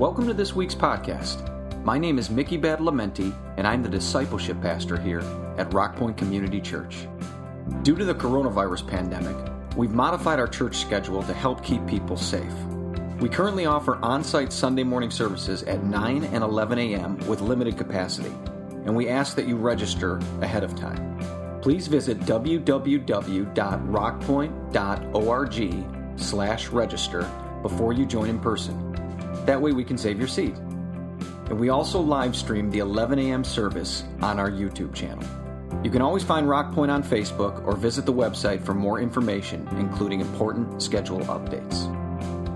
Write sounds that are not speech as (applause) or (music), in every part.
Welcome to this week's podcast. My name is Mickey Badalamenti, and I'm the discipleship pastor here at Rockpointe Community Church. Due to the coronavirus pandemic, we've modified our church schedule to help keep people safe. We currently offer on site Sunday morning services at 9 and 11 a.m. with limited capacity, and we ask that you register ahead of time. Please visit www.rockpoint.org slash register before you join in person. That way we can save your seat. And we also live stream the 11 a.m. service on our YouTube channel. You can always find Rockpointe on Facebook or visit the website for more information, including important schedule updates.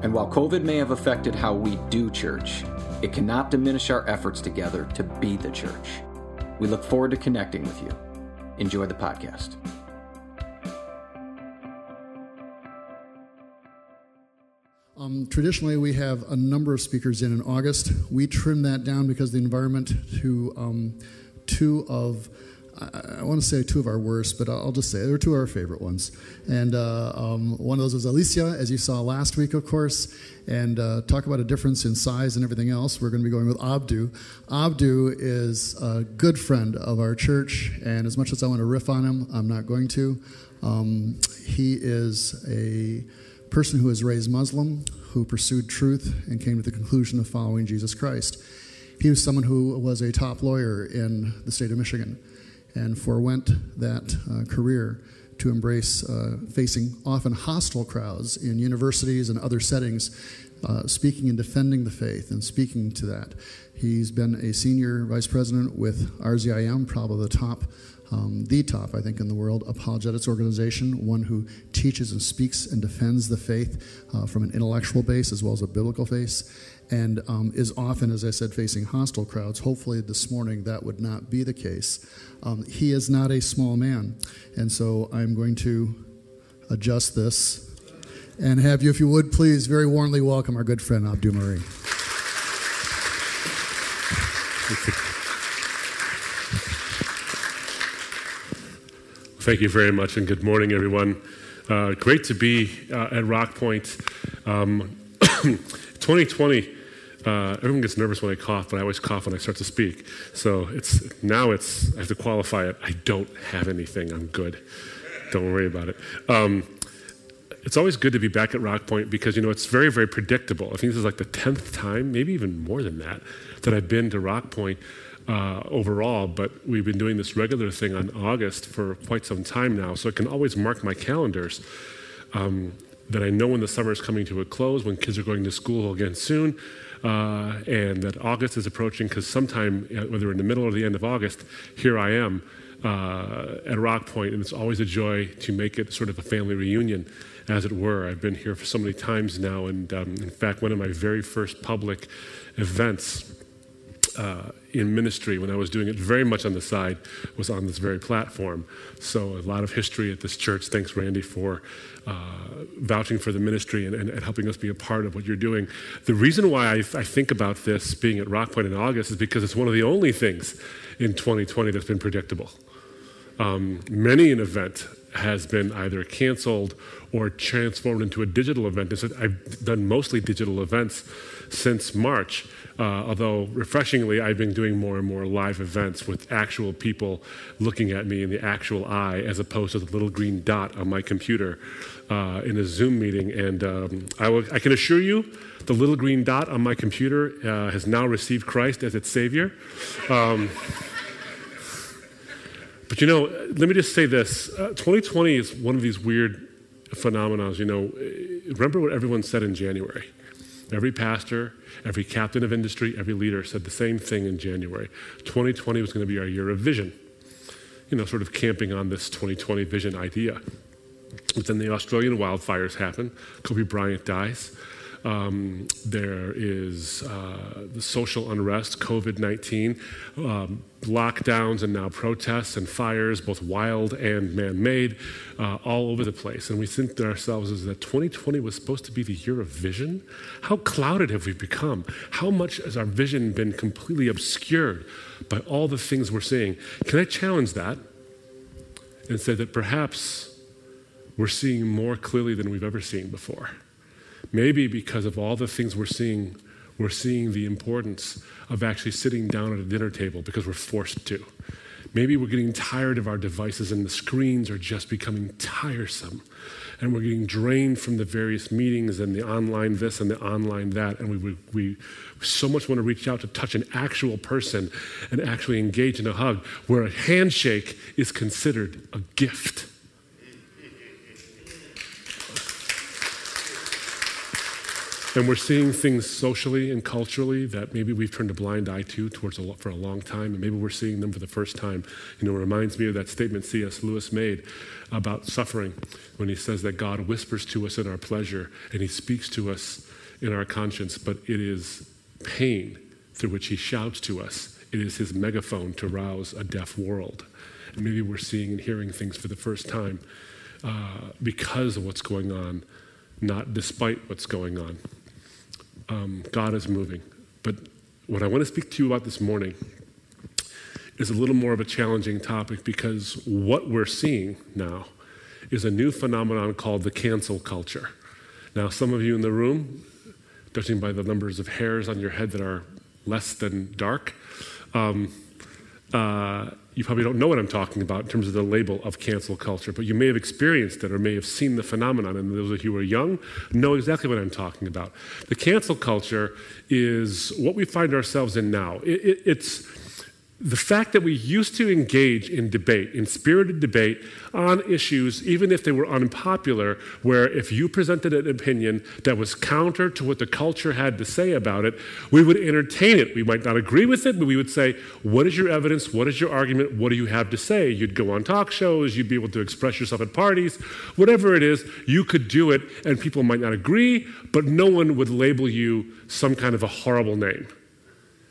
And while COVID may have affected how we do church, it cannot diminish our efforts together to be the church. We look forward to connecting with you. Enjoy the podcast. Um, traditionally, we have a number of speakers in in August. We trim that down because the environment to um, two of I, want to say two of our worst, but I'll just say they're two of our favorite ones. And uh, um, one of those was Alicia, as you saw last week, of course. And uh, talk about a difference in size and everything else. We're going to be going with Abdu. Abdu is a good friend of our church, and as much as I want to riff on him, I'm not going to. Um, he is a person who was raised Muslim, who pursued truth and came to the conclusion of following Jesus Christ. He was someone who was a top lawyer in the state of Michigan and forewent that uh, career to embrace uh, facing often hostile crowds in universities and other settings, uh, speaking and defending the faith and speaking to that. He's been a senior vice president with RZIM, probably the top, um, the top, I think, in the world apologetics organization, one who teaches and speaks and defends the faith uh, from an intellectual base as well as a biblical base and um, is often, as I said, facing hostile crowds. Hopefully, this morning that would not be the case. Um, he is not a small man, and so I'm going to adjust this and have you, if you would, please very warmly welcome our good friend Abdu Murray. Thank you very much, and good morning, everyone. Uh, great to be uh, at Rockpointe. Um, (coughs) 2020 uh, everyone gets nervous when I cough, but I always cough when I start to speak. So it's now it's I have to qualify it. I don't have anything. I'm good. Don't worry about it. Um, it's always good to be back at Rockpointe because you know it's very very predictable. I think this is like the tenth time, maybe even more than that, that I've been to Rockpointe. Uh, overall, but we've been doing this regular thing on August for quite some time now, so it can always mark my calendars. Um, that I know when the summer is coming to a close, when kids are going to school again soon, uh, and that August is approaching because sometime, uh, whether in the middle or the end of August, here I am uh, at Rockpointe, and it's always a joy to make it sort of a family reunion, as it were. I've been here for so many times now, and um, in fact, one of my very first public events uh, in ministry when I was doing it very much on the side was on this very platform. So, a lot of history at this church. Thanks, Randy, for uh, vouching for the ministry and, and, and, helping us be a part of what you're doing. The reason why I, I think about this being at Rockpointe in August is because it's one of the only things in 2020 that's been predictable. Um, many an event has been either canceled or transformed into a digital event. I've done mostly digital events since March. Uh, although refreshingly, I've been doing more and more live events with actual people looking at me in the actual eye as opposed to the little green dot on my computer uh, in a Zoom meeting. And um, I, will, I, can assure you, the little green dot on my computer uh, has now received Christ as its Savior. Um, but you know, let me just say this 2020 uh, is one of these weird phenomena. You know, remember what everyone said in January? Every pastor, every captain of industry, every leader said the same thing in January. 2020 was going to be our year of vision, you know, sort of camping on this 2020 vision idea. But then the Australian wildfires happen, Kobe Bryant dies. Um, there is uh, the social unrest, COVID 19, um, lockdowns, and now protests and fires, both wild and man made, uh, all over the place. And we think to ourselves is that 2020 was supposed to be the year of vision? How clouded have we become? How much has our vision been completely obscured by all the things we're seeing? Can I challenge that and say that perhaps we're seeing more clearly than we've ever seen before? Maybe because of all the things we're seeing we're seeing the importance of actually sitting down at a dinner table because we're forced to. Maybe we're getting tired of our devices and the screens are just becoming tiresome. And we're getting drained from the various meetings and the online this and the online that. And we, we, we so much want to reach out to touch an actual person and actually engage in a hug, where a handshake is considered a gift. And we're seeing things socially and culturally that maybe we've turned a blind eye to towards a, for a long time, and maybe we're seeing them for the first time. You know, it reminds me of that statement C.S. Lewis made about suffering when he says that God whispers to us in our pleasure and he speaks to us in our conscience, but it is pain through which he shouts to us. It is his megaphone to rouse a deaf world. And maybe we're seeing and hearing things for the first time uh, because of what's going on, not despite what's going on um, God is moving. But what I want to speak to you about this morning is a little more of a challenging topic because what we're seeing now is a new phenomenon called the cancel culture. Now, some of you in the room, judging by the numbers of hairs on your head that are less than dark, um, uh, you probably don't know what I'm talking about in terms of the label of cancel culture, but you may have experienced it or may have seen the phenomenon. And those of you who are young know exactly what I'm talking about. The cancel culture is what we find ourselves in now. It, it, it's the fact that we used to engage in debate, in spirited debate on issues, even if they were unpopular, where if you presented an opinion that was counter to what the culture had to say about it, we would entertain it. We might not agree with it, but we would say, What is your evidence? What is your argument? What do you have to say? You'd go on talk shows, you'd be able to express yourself at parties, whatever it is, you could do it, and people might not agree, but no one would label you some kind of a horrible name.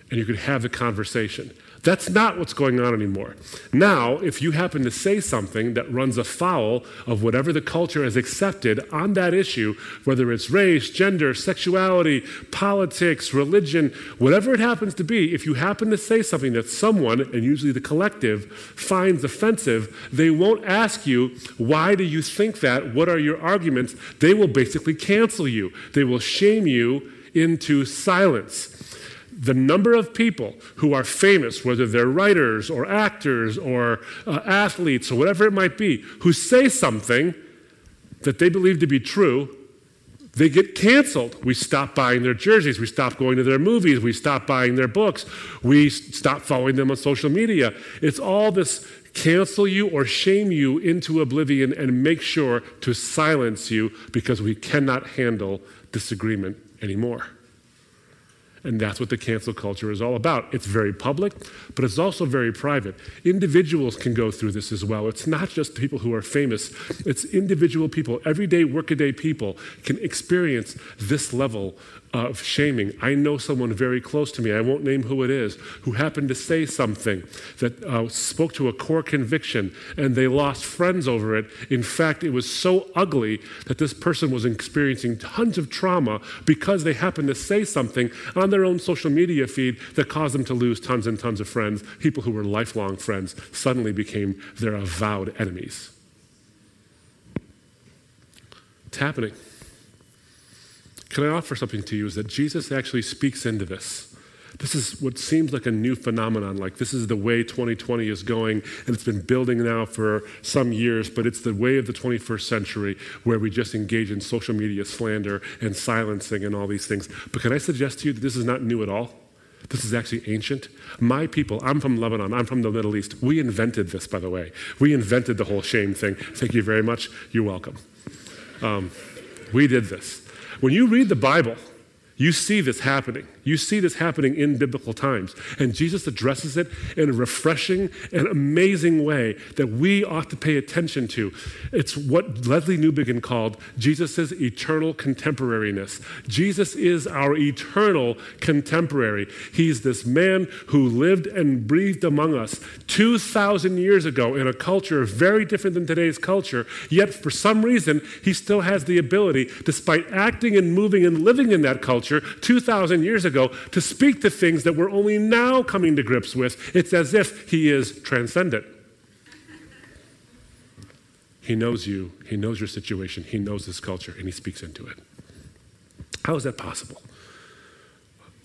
And you could have the conversation. That's not what's going on anymore. Now, if you happen to say something that runs afoul of whatever the culture has accepted on that issue, whether it's race, gender, sexuality, politics, religion, whatever it happens to be, if you happen to say something that someone, and usually the collective, finds offensive, they won't ask you, why do you think that? What are your arguments? They will basically cancel you. They will shame you into silence the number of people who are famous, whether they're writers or actors or uh, athletes or whatever it might be, who say something that they believe to be true, they get canceled. We stop buying their jerseys. We stop going to their movies. We stop buying their books. We stop following them on social media. It's all this cancel you or shame you into oblivion and make sure to silence you because we cannot handle disagreement anymore. And that's what the cancel culture is all about. It's very public, but it's also very private. Individuals can go through this as well. It's not just people who are famous, it's individual people, everyday, workaday people can experience this level of shaming. I know someone very close to me, I won't name who it is, who happened to say something that uh, spoke to a core conviction and they lost friends over it. In fact, it was so ugly that this person was experiencing tons of trauma because they happened to say something on their own social media feed that caused them to lose tons and tons of friends. People who were lifelong friends suddenly became their avowed enemies. It's happening. Can I offer something to you? Is that Jesus actually speaks into this. This is what seems like a new phenomenon. Like, this is the way 2020 is going, and it's been building now for some years, but it's the way of the 21st century where we just engage in social media slander and silencing and all these things. But can I suggest to you that this is not new at all? This is actually ancient. My people, I'm from Lebanon, I'm from the Middle East. We invented this, by the way. We invented the whole shame thing. Thank you very much. You're welcome. Um, we did this. When you read the Bible, you see this happening. You see this happening in biblical times. And Jesus addresses it in a refreshing and amazing way that we ought to pay attention to. It's what Lesslie Newbigin called Jesus' eternal contemporariness. Jesus is our eternal contemporary. He's this man who lived and breathed among us 2,000 years ago in a culture very different than today's culture, yet for some reason, he still has the ability, despite acting and moving and living in that culture 2,000 years ago ago to speak the things that we're only now coming to grips with. It's as if he is transcendent. He knows you, he knows your situation, he knows this culture, and he speaks into it. How is that possible?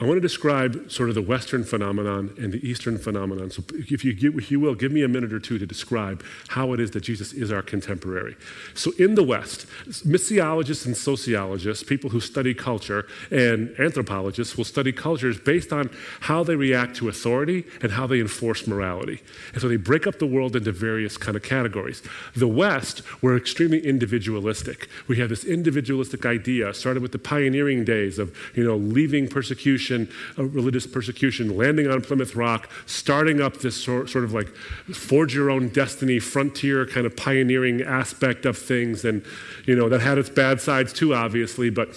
I want to describe sort of the Western phenomenon and the Eastern phenomenon. So, if you, if you will, give me a minute or two to describe how it is that Jesus is our contemporary. So, in the West, missiologists and sociologists, people who study culture, and anthropologists will study cultures based on how they react to authority and how they enforce morality. And so, they break up the world into various kind of categories. The West, we're extremely individualistic. We have this individualistic idea, started with the pioneering days of, you know, leaving persecution persecution, uh, religious persecution, landing on Plymouth Rock, starting up this sort, sort of like forge your own destiny, frontier kind of pioneering aspect of things. And, you know, that had its bad sides too, obviously, but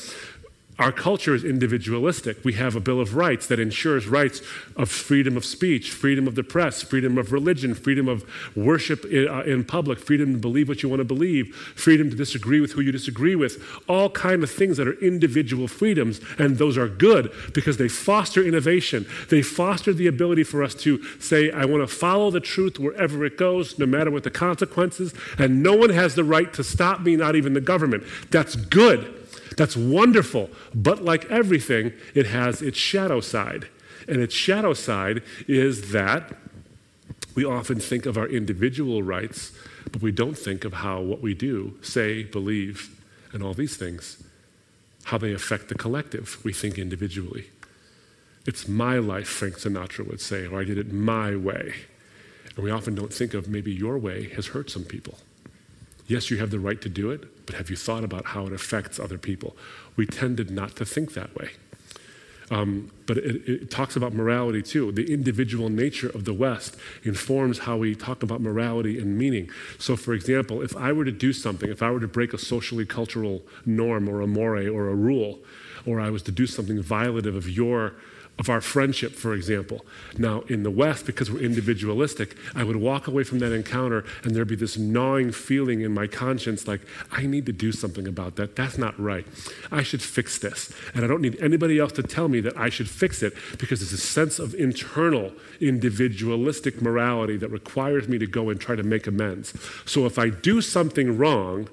our culture is individualistic. We have a Bill of Rights that ensures rights of freedom of speech, freedom of the press, freedom of religion, freedom of worship in, uh, in, public, freedom to believe what you want to believe, freedom to disagree with who you disagree with, all kind of things that are individual freedoms, and those are good because they foster innovation. They foster the ability for us to say, I want to follow the truth wherever it goes, no matter what the consequences, and no one has the right to stop me, not even the government. That's good. That's wonderful. But like everything, it has its shadow side. And its shadow side is that we often think of our individual rights, but we don't think of how what we do, say, believe, and all these things, how they affect the collective. We think individually. It's my life, Frank Sinatra would say, or I did it my way. And we often don't think of maybe your way has hurt some people. Yes, you have the right to do it, but have you thought about how it affects other people? We tended not to think that way. Um, but it, it, talks about morality too. The individual nature of the West informs how we talk about morality and meaning. So, for example, if I were to do something, if I were to break a socially cultural norm or a more or a rule, or I was to do something violative of your of our friendship, for example. Now, in the West, because we're individualistic, I would walk away from that encounter and there'd be this gnawing feeling in my conscience like, I need to do something about that. That's not right. I should fix this. And I don't need anybody else to tell me that I should fix it because there's a sense of internal individualistic morality that requires me to go and try to make amends. So if I do something wrong,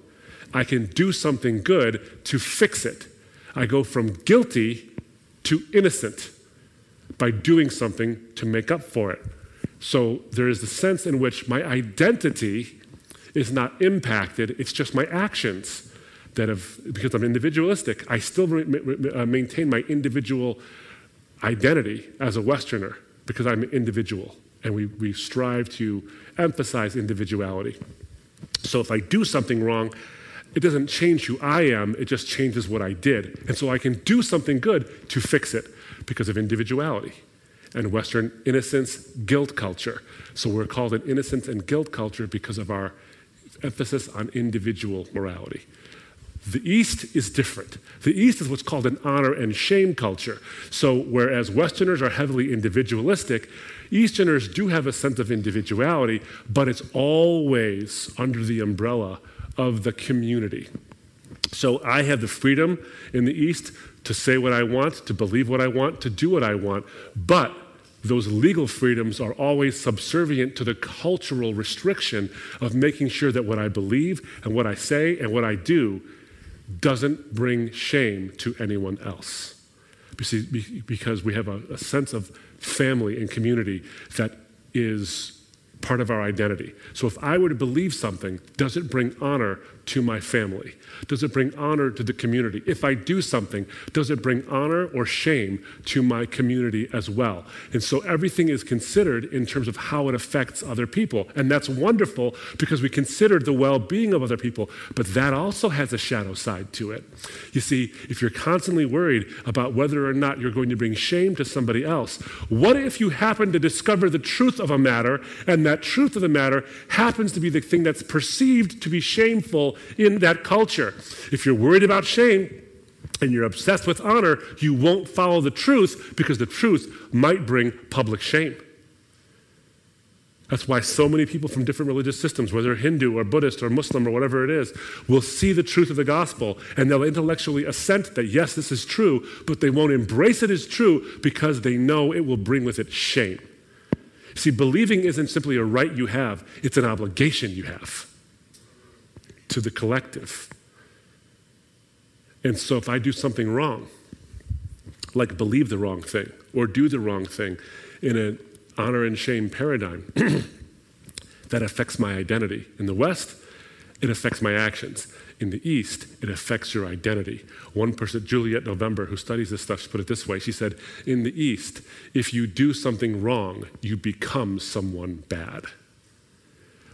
I can do something good to fix it. I go from guilty to innocent by doing something to make up for it. So there is the sense in which my identity is not impacted, it's just my actions that have, because I'm individualistic, I still re- uh, maintain my individual identity as a Westerner because I'm an individual and we, we strive to emphasize individuality. So if I do something wrong, it doesn't change who I am, it just changes what I did. And so I can do something good to fix it because of individuality and Western innocence guilt culture. So we're called an innocence and guilt culture because of our emphasis on individual morality. The East is different. The East is what's called an honor and shame culture. So, whereas Westerners are heavily individualistic, Easterners do have a sense of individuality, but it's always under the umbrella of the community. So, I have the freedom in the East to say what I want, to believe what I want, to do what I want. But those legal freedoms are always subservient to the cultural restriction of making sure that what I believe and what I say and what I do doesn't bring shame to anyone else. Because we have a, a sense of family and community that is part of our identity. So if I were to believe something, does it bring honor to my family? Does it bring honor to the community? If I do something, does it bring honor or shame to my community as well? And so everything is considered in terms of how it affects other people. And that's wonderful because we consider the well being of other people, but that also has a shadow side to it. You see, if you're constantly worried about whether or not you're going to bring shame to somebody else, what if you happen to discover the truth of a matter and that truth of the matter happens to be the thing that's perceived to be shameful in that culture? If you're worried about shame, and you're obsessed with honor, you won't follow the truth because the truth might bring public shame. That's why so many people from different religious systems, whether Hindu or Buddhist or Muslim or whatever it is, will see the truth of the gospel and they'll intellectually assent that, yes, this is true, but they won't embrace it as true because they know it will bring with it shame. See, believing isn't simply a right you have, it's an obligation you have to the collective. And so if I do something wrong, like believe the wrong thing or do the wrong thing in an honor and shame paradigm (clears throat) that affects my identity. In the West, it affects my actions. In the East, it affects your identity. One person, Juliet November, who studies this stuff, put it this way. She said, In the East, if you do something wrong, you become someone bad.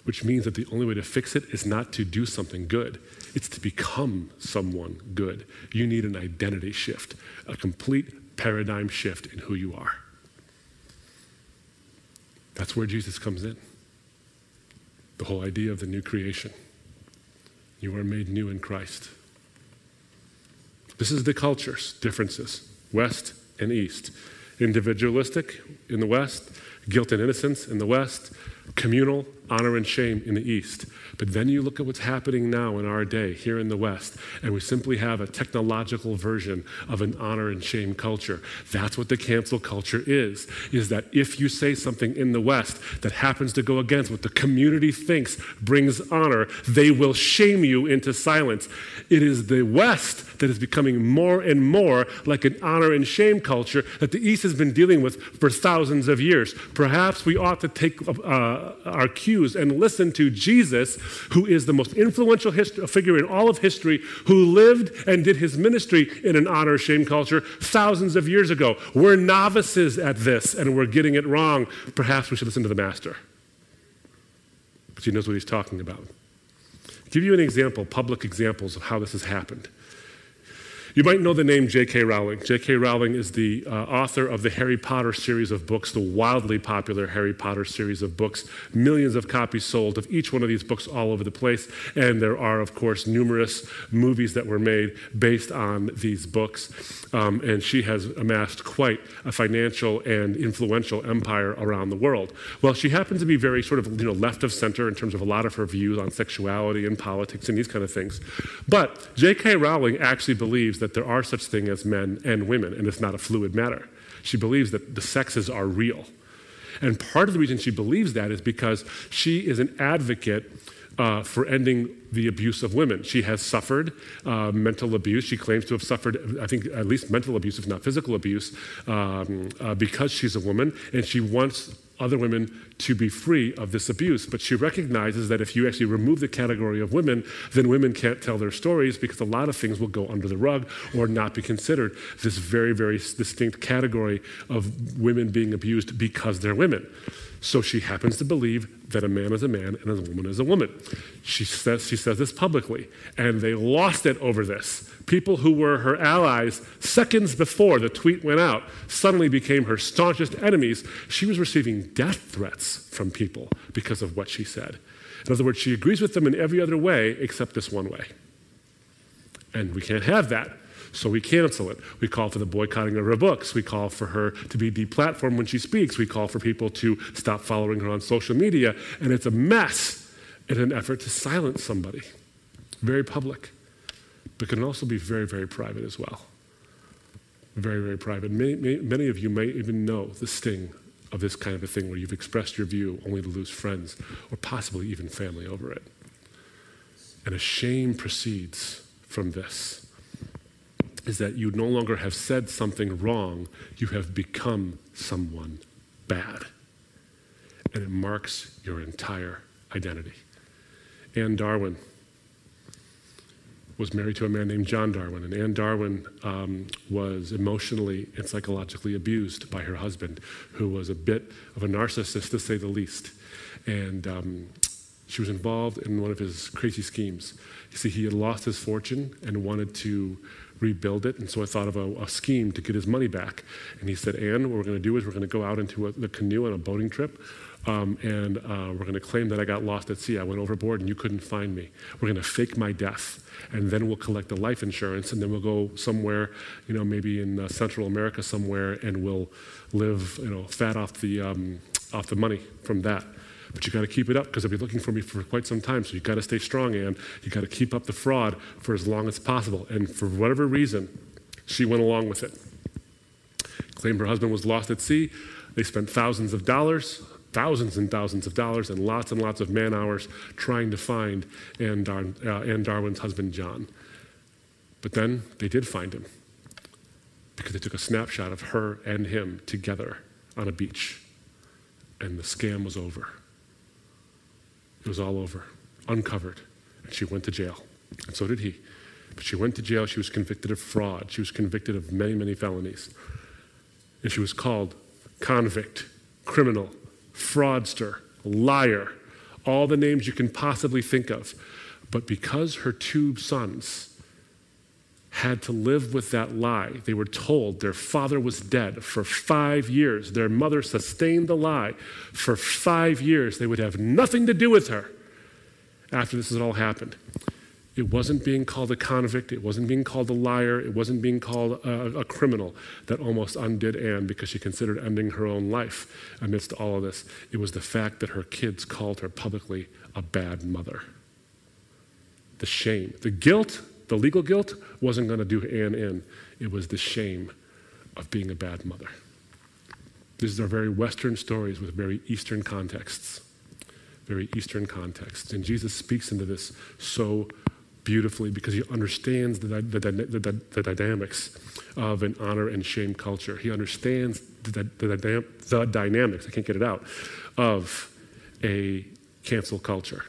Which means that the only way to fix it is not to do something good, it's to become someone good. You need an identity shift, a complete paradigm shift in who you are. That's where Jesus comes in. The whole idea of the new creation. You are made new in Christ. This is the cultures, differences, West and East. Individualistic in the West, guilt and innocence in the West, communal, honor and shame in the East. But then you look at what's happening now in our day here in the West, and we simply have a technological version of an honor and shame culture. That's what the cancel culture is, is that if you say something in the West that happens to go against what the community thinks brings honor, they will shame you into silence. It is the West that is becoming more and more like an honor and shame culture that the East has been dealing with for thousands of years. Perhaps we ought to take uh, Uh, our cues and listen to Jesus who is the most influential figure in all of history, who lived and did his ministry in an honor shame culture thousands of years ago. We're novices at this and we're getting it wrong. Perhaps we should listen to the master because he knows what he's talking about. I'll give you an example, public examples of how this has happened. You might know the name J.K. Rowling. J.K. Rowling is the uh, author of the Harry Potter series of books, the wildly popular Harry Potter series of books. Millions of copies sold of each one of these books all over the place. And there are, of course, numerous movies that were made based on these books. Um, and she has amassed quite a financial and influential empire around the world. Well, she happens to be very sort of you know, left of center in terms of a lot of her views on sexuality and politics and these kind of things. But J.K. Rowling actually believes that there are such things as men and women, and it's not a fluid matter. She believes that the sexes are real. And part of the reason she believes that is because she is an advocate uh, for ending the abuse of women. She has suffered uh, mental abuse. She claims to have suffered, I think, at least mental abuse, if not physical abuse, um, uh, because she's a woman, and she wants other women to be free of this abuse. But she recognizes that if you actually remove the category of women, then women can't tell their stories because a lot of things will go under the rug or not be considered this very, very distinct category of women being abused because they're women. So she happens to believe that a man is a man and a woman is a woman. She says, she says this publicly, and they lost it over this. People who were her allies seconds before the tweet went out suddenly became her staunchest enemies. She was receiving death threats from people because of what she said. In other words, she agrees with them in every other way except this one way. And we can't have that. So we cancel it. We call for the boycotting of her books. We call for her to be deplatformed when she speaks. We call for people to stop following her on social media. And it's a mess in an effort to silence somebody. Very public, but can also be very, very private as well. Very, very private. Many, many, many of you may even know the sting of this kind of a thing where you've expressed your view only to lose friends or possibly even family over it. And a shame proceeds from this is that you no longer have said something wrong, you have become someone bad. And it marks your entire identity. Anne Darwin was married to a man named John Darwin, and Anne Darwin um, was emotionally and psychologically abused by her husband, who was a bit of a narcissist, to say the least. And um, she was involved in one of his crazy schemes. You see, he had lost his fortune and wanted to rebuild it. And so I thought of a, a scheme to get his money back. And he said, Anne, what we're going to do is we're going to go out into a, the canoe on a boating trip. Um, and uh, we're going to claim that I got lost at sea. I went overboard and you couldn't find me. We're going to fake my death. And then we'll collect the life insurance. And then we'll go somewhere, you know, maybe in uh, Central America somewhere, and we'll live, you know, fat off the, um, off the money from that. But you got to keep it up because they'll be looking for me for quite some time. So you got to stay strong, Anne. You got to keep up the fraud for as long as possible. And for whatever reason, she went along with it. Claimed her husband was lost at sea. They spent thousands of dollars, thousands and thousands of dollars, and lots and lots of man hours trying to find Anne, Dar- uh, Anne Darwin's husband, John. But then they did find him. because they took a snapshot of her and him together on a beach. And the scam was over. It was all over, uncovered. And she went to jail. And so did he. But she went to jail. She was convicted of fraud. She was convicted of many, many felonies. And she was called convict, criminal, fraudster, liar, all the names you can possibly think of. But because her two sons had to live with that lie, they were told their father was dead for five years. Their mother sustained the lie for five years. They would have nothing to do with her after this had all happened. It wasn't being called a convict. It wasn't being called a liar. It wasn't being called a, a, criminal that almost undid Anne because she considered ending her own life amidst all of this. It was the fact that her kids called her publicly a bad mother. The shame, the guilt, the legal guilt wasn't going to do Anne in. It was the shame of being a bad mother. These are very Western stories with very Eastern contexts. Very Eastern contexts. And Jesus speaks into this so beautifully because he understands the, the, the, the, dynamics of an honor and shame culture. He understands the, the dynamics, I can't get it out, of a cancel culture.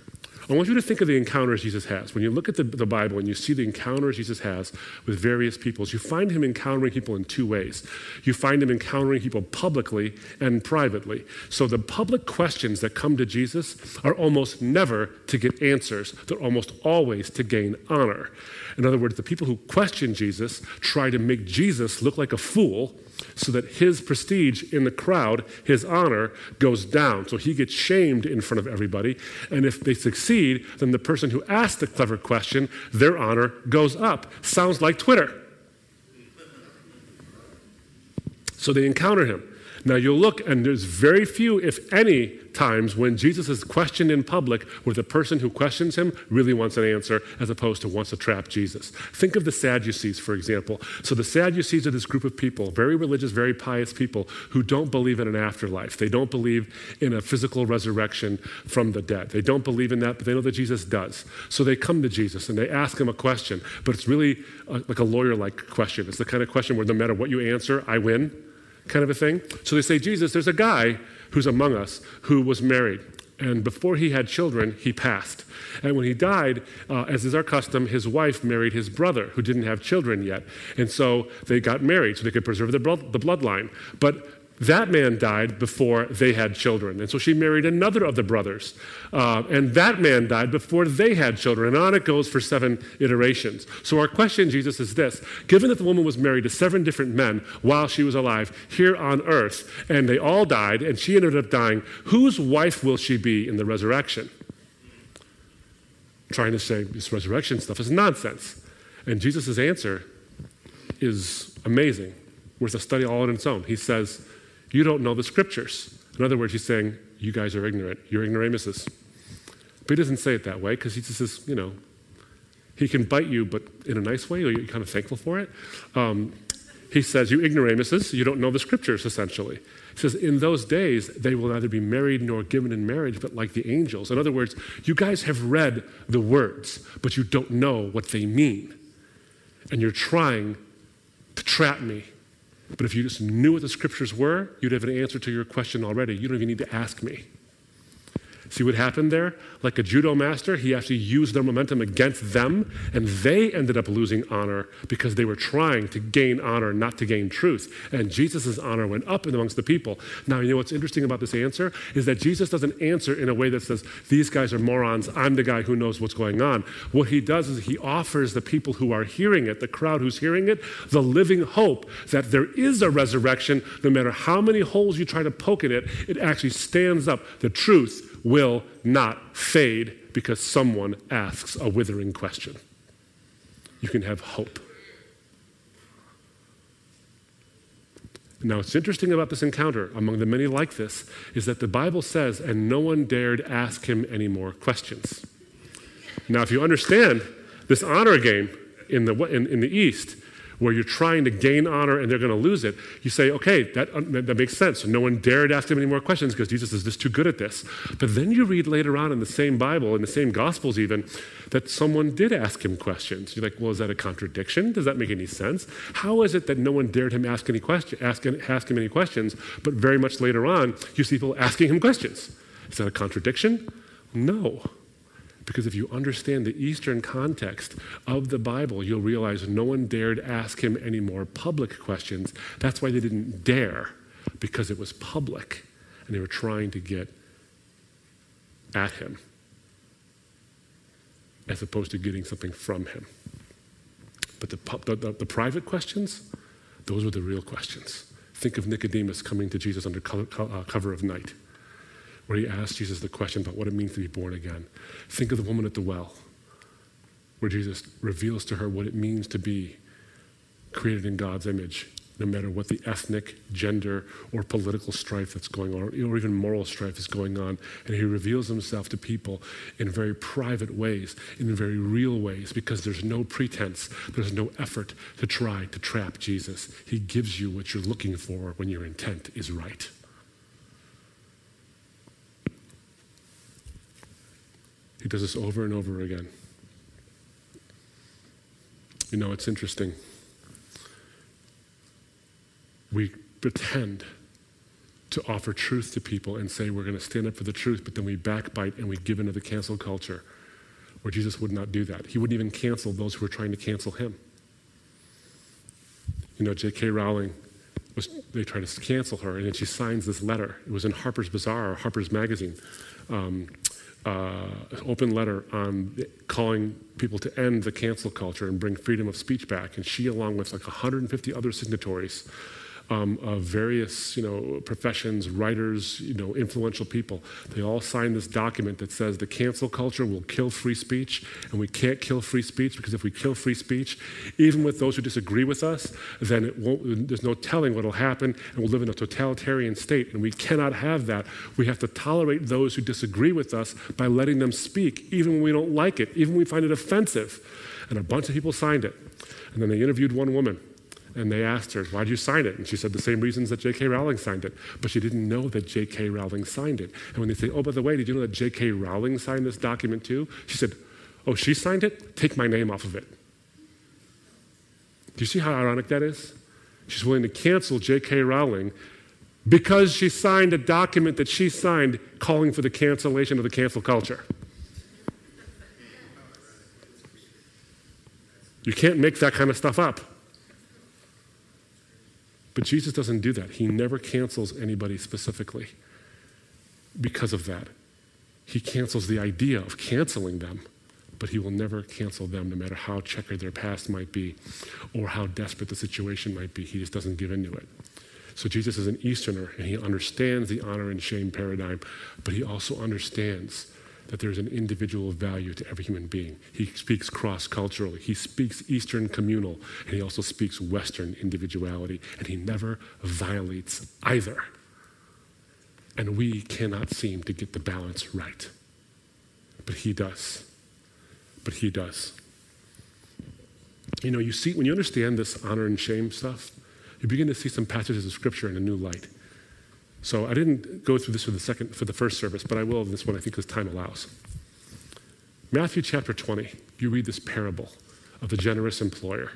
I want you to think of the encounters Jesus has. When you look at the, the, Bible and you see the encounters Jesus has with various peoples, you find him encountering people in two ways. You find him encountering people publicly and privately. So the public questions that come to Jesus are almost never to get answers, they're almost always to gain honor. In other words, the people who question Jesus try to make Jesus look like a fool so that his prestige in the crowd, his honor, goes down. So he gets shamed in front of everybody. And if they succeed, then the person who asked the clever question, their honor goes up. Sounds like Twitter. So they encounter him. Now you'll look, and there's very few, if any, times when Jesus is questioned in public where the person who questions him really wants an answer as opposed to wants to trap Jesus. Think of the Sadducees, for example. So the Sadducees are this group of people, very religious, very pious people, who don't believe in an afterlife. They don't believe in a physical resurrection from the dead. They don't believe in that, but they know that Jesus does. So they come to Jesus and they ask him a question, but it's really a, like a lawyer like question. It's the kind of question where no matter what you answer, I win kind of a thing. So they say, Jesus, there's a guy who's among us who was married. And before he had children, he passed. And when he died, uh, as is our custom, his wife married his brother, who didn't have children yet. And so they got married so they could preserve the, the bloodline. But that man died before they had children. And so she married another of the brothers. Uh, and that man died before they had children. And on it goes for seven iterations. So our question, Jesus, is this Given that the woman was married to seven different men while she was alive here on earth, and they all died, and she ended up dying, whose wife will she be in the resurrection? Trying to say this resurrection stuff is nonsense. And Jesus' answer is amazing, worth a study all on its own. He says, you don't know the scriptures. In other words, he's saying, You guys are ignorant. You're ignoramuses. But he doesn't say it that way because he just says, you know, he can bite you, but in a nice way, you're kind of thankful for it. Um, he says, You ignoramuses, you don't know the scriptures, essentially. He says, In those days, they will neither be married nor given in marriage, but like the angels. In other words, you guys have read the words, but you don't know what they mean. And you're trying to trap me but if you just knew what the scriptures were, you'd have an answer to your question already. You don't even need to ask me. See what happened there? Like a judo master, he actually used their momentum against them, and they ended up losing honor because they were trying to gain honor, not to gain truth. And Jesus' honor went up amongst the people. Now, you know what's interesting about this answer is that Jesus doesn't answer in a way that says, These guys are morons, I'm the guy who knows what's going on. What he does is he offers the people who are hearing it, the crowd who's hearing it, the living hope that there is a resurrection, no matter how many holes you try to poke in it, it actually stands up. The truth will not fade because someone asks a withering question. You can have hope. Now, what's interesting about this encounter, among the many like this, is that the Bible says, and no one dared ask him any more questions. Now, if you understand this honor game in the, in, in the East, where you're trying to gain honor and they're going to lose it, you say, okay, that, uh, that makes sense. So no one dared ask him any more questions because Jesus is just too good at this. But then you read later on in the same Bible, in the same Gospels even, that someone did ask him questions. You're like, well, is that a contradiction? Does that make any sense? How is it that no one dared him ask any question, ask, ask him any questions, but very much later on, you see people asking him questions? Is that a contradiction? No. Because if you understand the Eastern context of the Bible, you'll realize no one dared ask him any more public questions. That's why they didn't dare, because it was public and they were trying to get at him as opposed to getting something from him. But the, the, the, the private questions, those were the real questions. Think of Nicodemus coming to Jesus under uh, cover of night where he asked Jesus the question about what it means to be born again. Think of the woman at the well, where Jesus reveals to her what it means to be created in God's image, no matter what the ethnic, gender, or political strife that's going on, or even moral strife is going on. And he reveals himself to people in very private ways, in very real ways, because there's no pretense, there's no effort to try to trap Jesus. He gives you what you're looking for when your intent is right. He does this over and over again. You know, it's interesting. We pretend to offer truth to people and say we're going to stand up for the truth, but then we backbite and we give into the cancel culture where Jesus would not do that. He wouldn't even cancel those who were trying to cancel him. You know, J.K. Rowling was, they tried to cancel her, and then she signs this letter. It was in Harper's Bazaar or Harper's Magazine. Um, uh, open letter on calling people to end the cancel culture and bring freedom of speech back. And she, along with like 150 other signatories, um, of various, you know, professions, writers, you know, influential people. They all signed this document that says the cancel culture will kill free speech, and we can't kill free speech because if we kill free speech, even with those who disagree with us, then it won't. There's no telling what will happen, and we'll live in a totalitarian state, and we cannot have that. We have to tolerate those who disagree with us by letting them speak, even when we don't like it, even when we find it offensive. And a bunch of people signed it. And then they interviewed one woman and they asked her, Why did you sign it? And she said the same reasons that J.K. Rowling signed it. But she didn't know that J.K. Rowling signed it. And when they say, Oh, by the way, did you know that J.K. Rowling signed this document too? She said, Oh, she signed it? Take my name off of it. Do you see how ironic that is? She's willing to cancel J.K. Rowling because she signed a document that she signed calling for the cancellation of the cancel culture. You can't make that kind of stuff up. But Jesus doesn't do that. He never cancels anybody specifically because of that. He cancels the idea of canceling them, but he will never cancel them no matter how checkered their past might be or how desperate the situation might be. He just doesn't give into it. So Jesus is an Easterner and he understands the honor and shame paradigm, but he also understands that there's an individual value to every human being. He speaks cross culturally, he speaks Eastern communal, and he also speaks Western individuality, and he never violates either. And we cannot seem to get the balance right. But he does. But he does. You know, you see, when you understand this honor and shame stuff, you begin to see some passages of scripture in a new light. So I didn't go through this for the second for the first service, but I will in this one, I think, as time allows. Matthew chapter 20, you read this parable of the generous employer.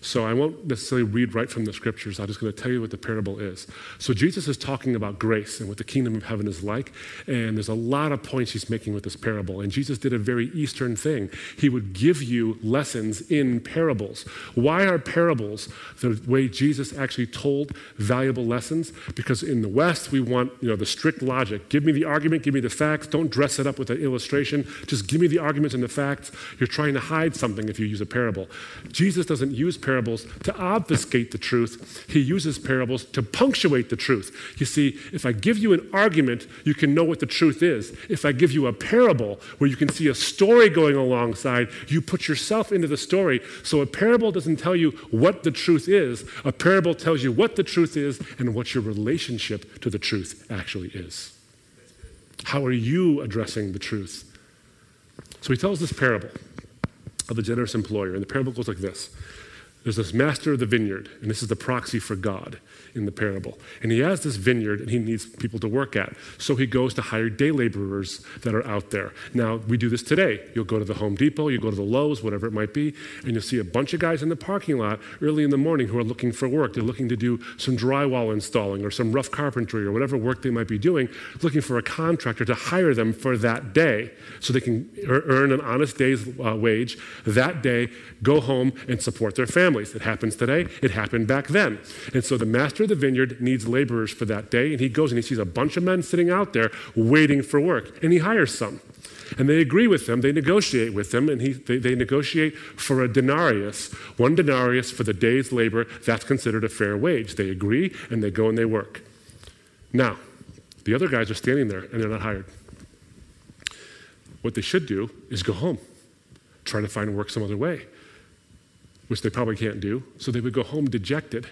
So I won't necessarily read right from the scriptures. I'm just going to tell you what the parable is. So Jesus is talking about grace and what the kingdom of heaven is like. And there's a lot of points he's making with this parable. And Jesus did a very Eastern thing. He would give you lessons in parables. Why are parables the way Jesus actually told valuable lessons? Because in the West, we want you know, the strict logic. Give me the argument, give me the facts. Don't dress it up with an illustration. Just give me the arguments and the facts. You're trying to hide something if you use a parable. Jesus doesn't use parables to obfuscate the truth, he uses parables to punctuate the truth. You see, if I give you an argument, you can know what the truth is. If I give you a parable where you can see a story going alongside, you put yourself into the story. So a parable doesn't tell you what the truth is, a parable tells you what the truth is and what your relationship to the truth actually is. How are you addressing the truth? So he tells this parable of the generous employer, and the parable goes like this there's this master of the vineyard, and this is the proxy for God in the parable. And he has this vineyard and he needs people to work at. So he goes to hire day laborers that are out there. Now, we do this today. You'll go to the Home Depot, you go to the Lowe's, whatever it might be, and you'll see a bunch of guys in the parking lot early in the morning who are looking for work. They're looking to do some drywall installing or some rough carpentry or whatever work they might be doing, looking for a contractor to hire them for that day so they can earn an honest day's uh, wage that day, go home, and support their families. It happens today, it happened back then. And so the master the vineyard needs laborers for that day, and he goes and he sees a bunch of men sitting out there waiting for work, and he hires some. And they agree with them, they negotiate with them, and he, they, they negotiate for a denarius, one denarius for the day's labor. That's considered a fair wage. They agree, and they go and they work. Now, the other guys are standing there, and they're not hired. What they should do is go home, try to find work some other way, which they probably can't do. So they would go home dejected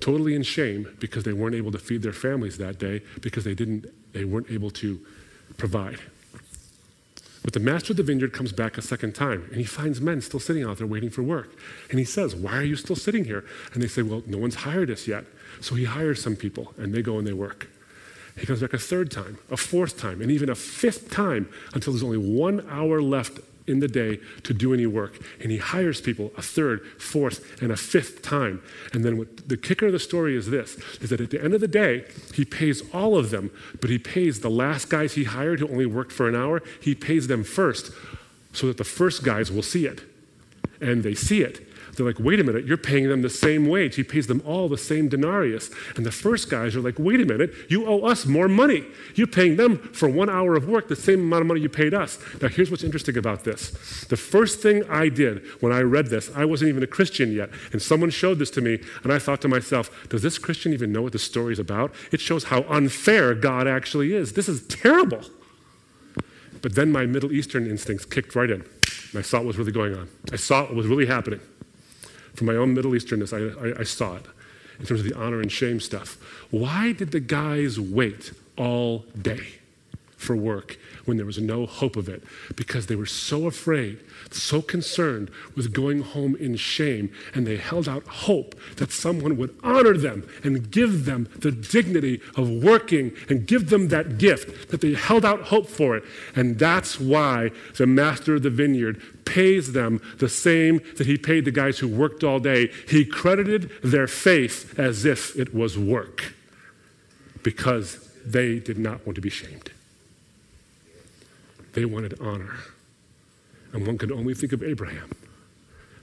totally in shame because they weren't able to feed their families that day because they didn't they weren't able to provide. But the master of the vineyard comes back a second time and he finds men still sitting out there waiting for work. And he says, Why are you still sitting here? And they say, Well, no one's hired us yet. So he hires some people and they go and they work. He comes back a third time, a fourth time, and even a fifth time until there's only one hour left in the day to do any work. And he hires people a third, fourth, and a fifth time. And then what, the kicker of the story is this is that at the end of the day, he pays all of them, but he pays the last guys he hired who only worked for an hour, he pays them first so that the first guys will see it. And they see it. They're like, wait a minute, you're paying them the same wage. He pays them all the same denarius. And the first guys are like, wait a minute, you owe us more money. You're paying them for one hour of work the same amount of money you paid us. Now, here's what's interesting about this. The first thing I did when I read this, I wasn't even a Christian yet, and someone showed this to me, and I thought to myself, does this Christian even know what the story is about? It shows how unfair God actually is. This is terrible. But then my Middle Eastern instincts kicked right in. And I saw what was really going on. I saw what was really happening. From my own Middle Easternness, I, I, I saw it in terms of the honor and shame stuff. Why did the guys wait all day for work when there was no hope of it? Because they were so afraid so concerned with going home in shame, and they held out hope that someone would honor them and give them the dignity of working and give them that gift, that they held out hope for it. And that's why the master of the vineyard pays them the same that he paid the guys who worked all day. He credited their faith as if it was work because they did not want to be shamed. They wanted honor. And one could only think of Abraham,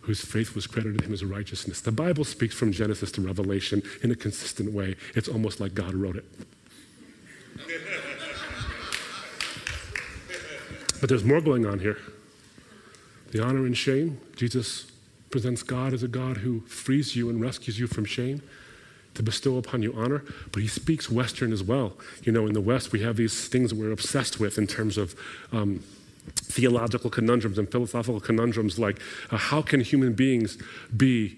whose faith was credited him as righteousness. The Bible speaks from Genesis to Revelation in a consistent way. It's almost like God wrote it. but there's more going on here. The honor and shame, Jesus presents God as a God who frees you and rescues you from shame to bestow upon you honor, but he speaks Western as well. You know, in the West, we have these things that we're obsessed with in terms of um, theological conundrums and philosophical conundrums like uh, how can human beings be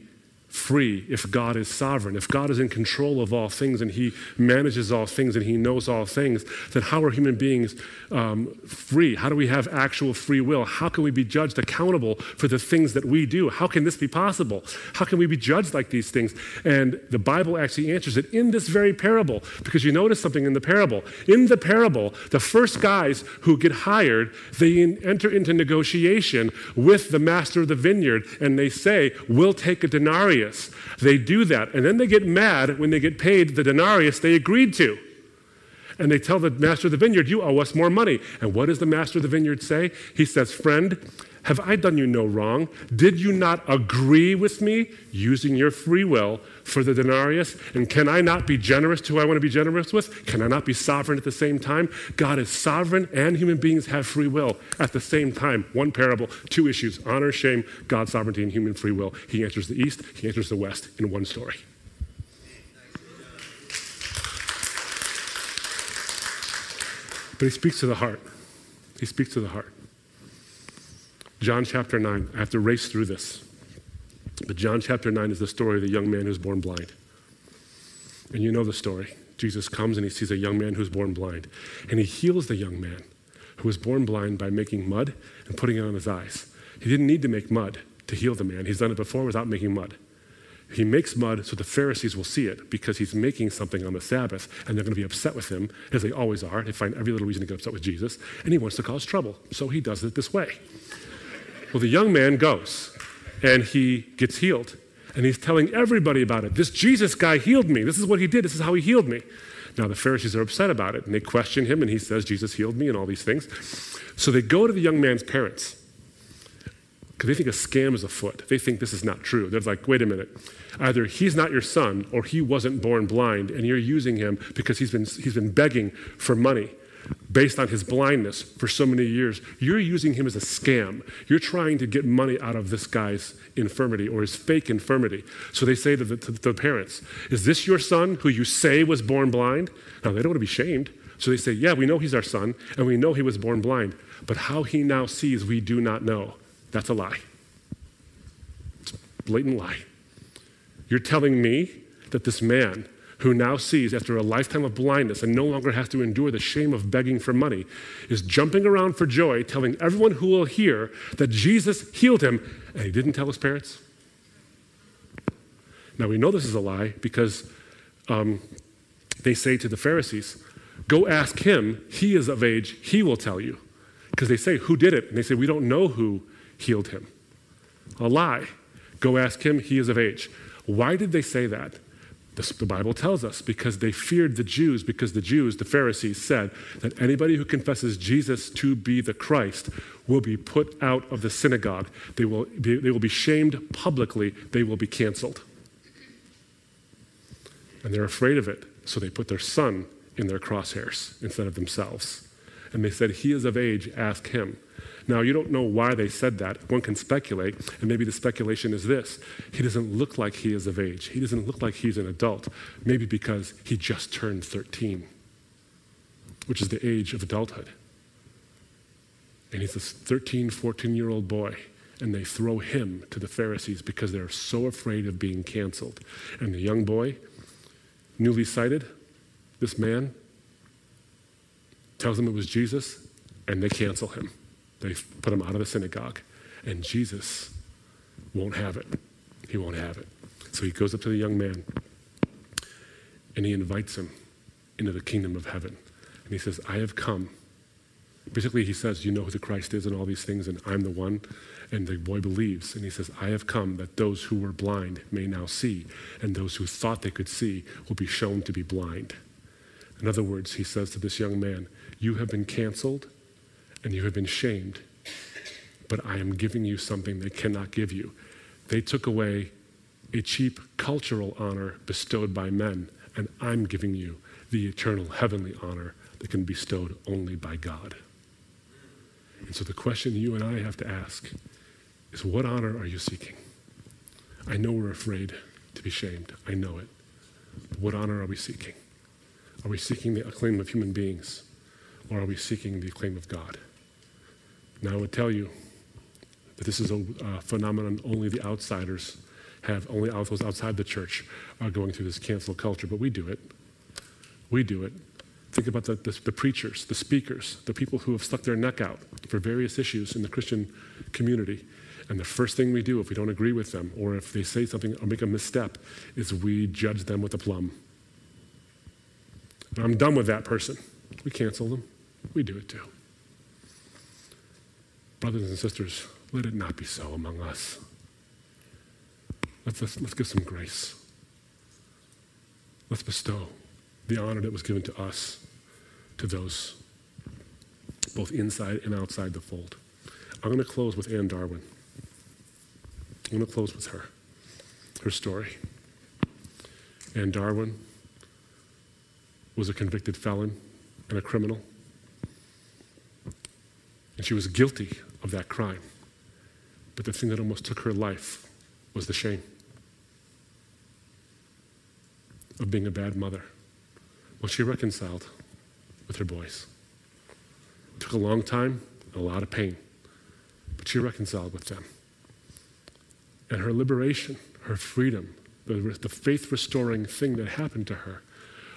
free if God is sovereign. If God is in control of all things and He manages all things and He knows all things, then how are human beings um, free? How do we have actual free will? How can we be judged accountable for the things that we do? How can this be possible? How can we be judged like these things? And the Bible actually answers it in this very parable because you notice something in the parable. In the parable, the first guys who get hired, they enter into negotiation with the master of the vineyard and they say, We'll take a denarius denarius. They do that, and then they get mad when they get paid the denarius they agreed to. And they tell the master of the vineyard, You owe us more money. And what does the master of the vineyard say? He says, Friend, have I done you no wrong? Did you not agree with me using your free will for the denarius? And can I not be generous to who I want to be generous with? Can I not be sovereign at the same time? God is sovereign and human beings have free will at the same time. One parable, two issues honor, shame, God's sovereignty, and human free will. He answers the east, he answers the west in one story. But he speaks to the heart. He speaks to the heart. John chapter 9. I have to race through this. But John chapter 9 is the story of the young man who's born blind. And you know the story. Jesus comes and he sees a young man who's born blind. And he heals the young man who was born blind by making mud and putting it on his eyes. He didn't need to make mud to heal the man. He's done it before without making mud. He makes mud so the Pharisees will see it because he's making something on the Sabbath and they're going to be upset with him, as they always are. They find every little reason to get upset with Jesus, and he wants to cause trouble. So he does it this way. Well, the young man goes and he gets healed. And he's telling everybody about it. This Jesus guy healed me. This is what he did. This is how he healed me. Now, the Pharisees are upset about it and they question him, and he says, Jesus healed me, and all these things. So they go to the young man's parents because they think a scam is afoot. They think this is not true. They're like, wait a minute. Either he's not your son or he wasn't born blind and you're using him because he's been, he's been begging for money based on his blindness for so many years. You're using him as a scam. You're trying to get money out of this guy's infirmity or his fake infirmity. So they say to the, to the parents, Is this your son who you say was born blind? Now, they don't want to be shamed. So they say, Yeah, we know he's our son and we know he was born blind, but how he now sees, we do not know. That's a lie. It's a blatant lie. You're telling me that this man who now sees after a lifetime of blindness and no longer has to endure the shame of begging for money, is jumping around for joy, telling everyone who will hear that Jesus healed him, and he didn't tell his parents? Now we know this is a lie because um, they say to the Pharisees, Go ask him, he is of age, he will tell you. Because they say, Who did it? And they say, We don't know who healed him. A lie. Go ask him, he is of age. Why did they say that? The Bible tells us because they feared the Jews, because the Jews, the Pharisees, said that anybody who confesses Jesus to be the Christ will be put out of the synagogue. They will be, they will be shamed publicly, they will be canceled. And they're afraid of it, so they put their son in their crosshairs instead of themselves. And they said, He is of age, ask him. Now, you don't know why they said that. One can speculate, and maybe the speculation is this He doesn't look like he is of age. He doesn't look like he's an adult. Maybe because he just turned 13, which is the age of adulthood. And he's this 13, 14 year old boy. And they throw him to the Pharisees because they're so afraid of being canceled. And the young boy, newly sighted, this man, tells them it was Jesus, and they cancel him. They put him out of the synagogue. And Jesus won't have it. He won't have it. So he goes up to the young man and he invites him into the kingdom of heaven. And he says, I have come. Basically, he says, You know who the Christ is and all these things, and I'm the one. And the boy believes. And he says, I have come that those who were blind may now see, and those who thought they could see will be shown to be blind. In other words, he says to this young man, You have been canceled and you have been shamed, but I am giving you something they cannot give you. They took away a cheap cultural honor bestowed by men, and I'm giving you the eternal heavenly honor that can be bestowed only by God. And so the question you and I have to ask is what honor are you seeking? I know we're afraid to be shamed. I know it. What honor are we seeking? Are we seeking the acclaim of human beings, or are we seeking the acclaim of God? Now, I would tell you that this is a uh, phenomenon only the outsiders have, only those outside the church are going through this cancel culture, but we do it. We do it. Think about the, the, the, preachers, the speakers, the people who have stuck their neck out for various issues in the Christian community. And the first thing we do if we don't agree with them or if they say something or make a misstep is we judge them with a plumb. I'm done with that person. We cancel them. We do it too. Brothers and sisters, let it not be so among us. Let's, let's, let's give some grace. Let's bestow the honor that was given to us to those both inside and outside the fold. I'm going to close with Anne Darwin. I'm going to close with her, her story. Anne Darwin was a convicted felon and a criminal. And she was guilty of that crime. But the thing that almost took her life was the shame of being a bad mother. Well, she reconciled with her boys. It took a long time, a lot of pain, but she reconciled with them. And her liberation, her freedom, the, the faith restoring thing that happened to her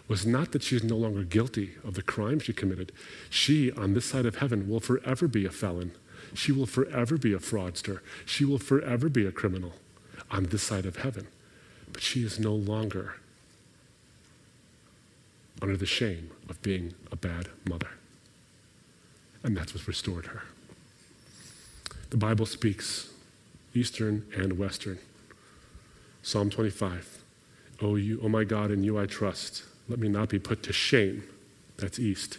was not that she's no longer guilty of the crime she committed. She, on this side of heaven, will forever be a felon She will forever be a fraudster. She will forever be a criminal on this side of heaven. But she is no longer under the shame of being a bad mother. And that's what's restored her. The Bible speaks Eastern and Western. Psalm 25. Oh, you, oh my God, in you I trust. Let me not be put to shame. That's East.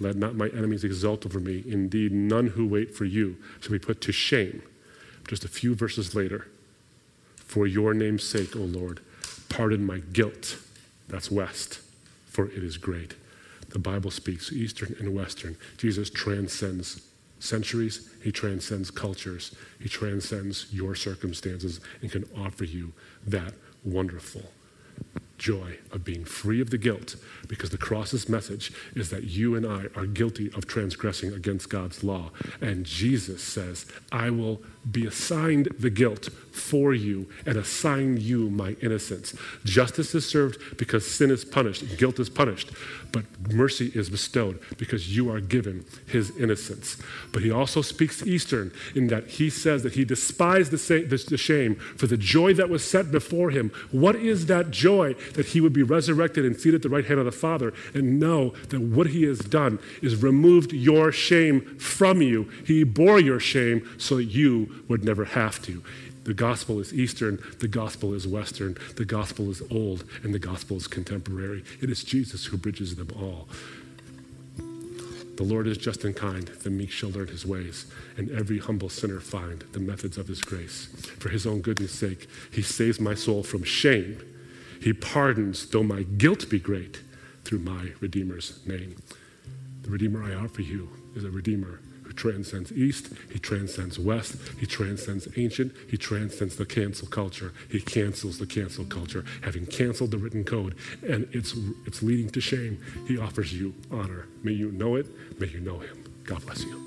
Let not my enemies exult over me. Indeed, none who wait for you shall be put to shame. Just a few verses later. For your name's sake, O Lord, pardon my guilt. That's West, for it is great. The Bible speaks Eastern and Western. Jesus transcends centuries, he transcends cultures, he transcends your circumstances and can offer you that wonderful joy of being free of the guilt because the cross's message is that you and I are guilty of transgressing against God's law. And Jesus says, I will be assigned the guilt for you and assign you my innocence. Justice is served because sin is punished, guilt is punished, but mercy is bestowed because you are given his innocence. But he also speaks Eastern in that he says that he despised the, shame for the joy that was set before him. What is that joy? That he would be resurrected and seated at the right hand of the Father and know that what he has done is removed your shame from you. He bore your shame so that you would never have to. The gospel is Eastern, the gospel is Western, the gospel is old, and the gospel is contemporary. It is Jesus who bridges them all. The Lord is just and kind, the meek shall learn his ways, and every humble sinner find the methods of his grace. For his own goodness' sake, he saves my soul from shame. He pardons, though my guilt be great, through my Redeemer's name. The Redeemer I offer you is a Redeemer who transcends East, he transcends West, he transcends ancient, he transcends the cancel culture. He cancels the cancel culture. Having canceled the written code and it's, it's leading to shame, he offers you honor. May you know it, may you know him. God bless you.